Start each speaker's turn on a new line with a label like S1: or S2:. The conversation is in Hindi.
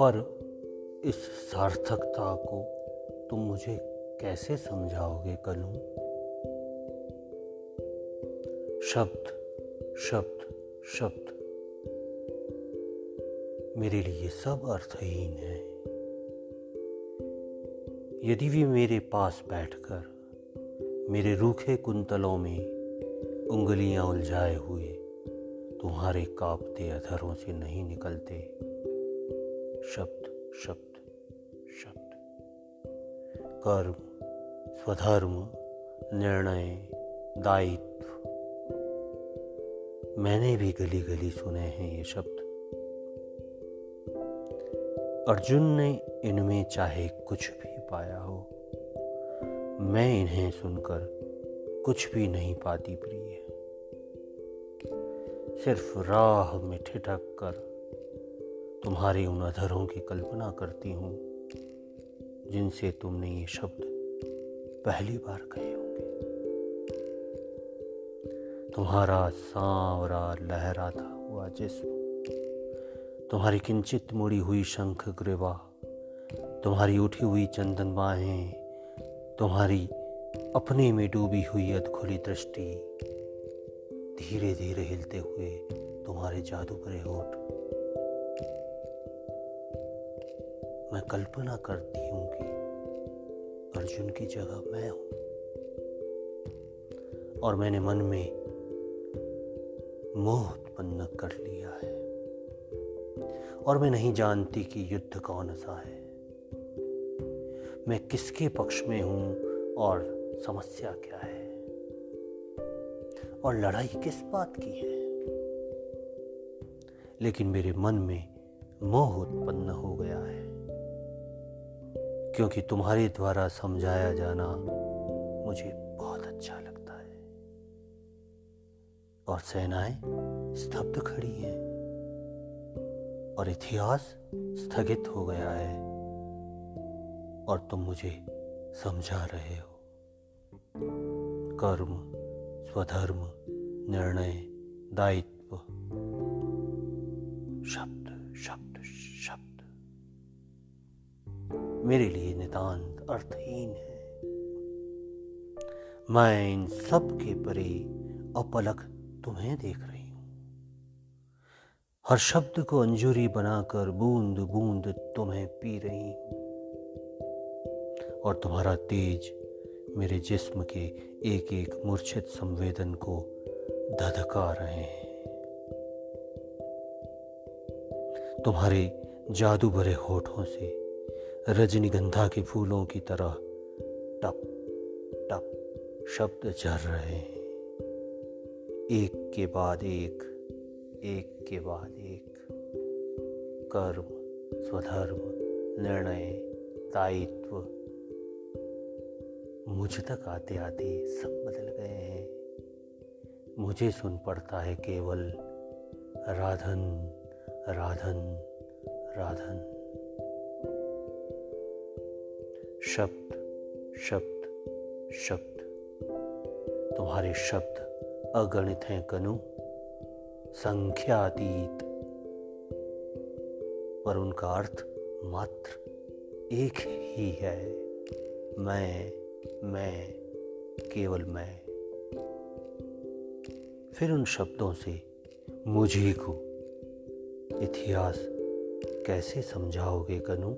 S1: पर इस सार्थकता को तुम मुझे कैसे समझाओगे कलू शब्द शब्द शब्द। मेरे लिए सब अर्थहीन है। यदि भी मेरे पास बैठकर मेरे रूखे कुंतलों में उंगलियाँ उलझाए हुए, तुम्हारे कांपते अधरों से नहीं निकलते। शब्द शब्द शब्द। कर्म, स्वधर्म, निर्णय, दायित्व। मैंने भी गली गली सुने हैं ये शब्द। अर्जुन ने इनमें चाहे कुछ भी पाया हो मैं इन्हें सुनकर कुछ भी नहीं पाती प्रिय। सिर्फ़ राह में ठिठक कर तुम्हारे उन अधरों की कल्पना करती हूँ, जिनसे तुमने ये शब्द पहली बार कहे होंगे। तुम्हारा सांवरा लहराता हुआ जिस्म, तुम्हारी किंचित मुड़ी हुई शंख ग्रीवा, तुम्हारी उठी हुई चंदन बाहें तुम्हारी अपने में डूबी हुई अधखुली दृष्टि धीरे धीरे हिलते हुए तुम्हारे जादू भरे होठ मैं कल्पना करती हूँ कि अर्जुन की जगह मैं हूँ। और मैंने मन में मोह उत्पन्न कर लिया है। और मैं नहीं जानती कि युद्ध कौन सा है। मैं किसके पक्ष में हूँ और समस्या क्या है? और लड़ाई किस बात की है? लेकिन मेरे मन में मोह उत्पन्न हो गया है। क्योंकि तुम्हारे द्वारा समझाया जाना मुझे बहुत अच्छा लगता है। और सेनाएँ स्तब्ध खड़ी हैं। और इतिहास स्थगित हो गया है। और तुम मुझे समझा रहे हो। कर्म, स्वधर्म, निर्णय, दायित्व। शब्द शब्द शब्द। मेरे लिए नितांत अर्थहीन है। मैं इन सब के परे अपलक तुम्हें देख रही हूँ। हर शब्द को अंजुरी बनाकर बूंद बूंद तुम्हें पी रही हूँ। और तुम्हारा तेज मेरे जिस्म के एक एक मूर्छित संवेदन को धधका रहे हैं। तुम्हारे जादू भरे होठों से रजनीगंधा के फूलों की तरह टप टप शब्द झर रहे हैं। एक के बाद एक एक के बाद एक। कर्म, स्वधर्म, निर्णय, दायित्व मुझ तक आते आते सब बदल गए हैं। मुझे सुन पड़ता है केवल राधन राधन राधन। शब्द शब्द शब्द। तुम्हारे शब्द अगणित हैं कनु। संख्यातीत। पर उनका अर्थ मात्र एक ही है। मैं मैं केवल मैं। फिर उन शब्दों से मुझे को इतिहास कैसे समझाओगे कनु?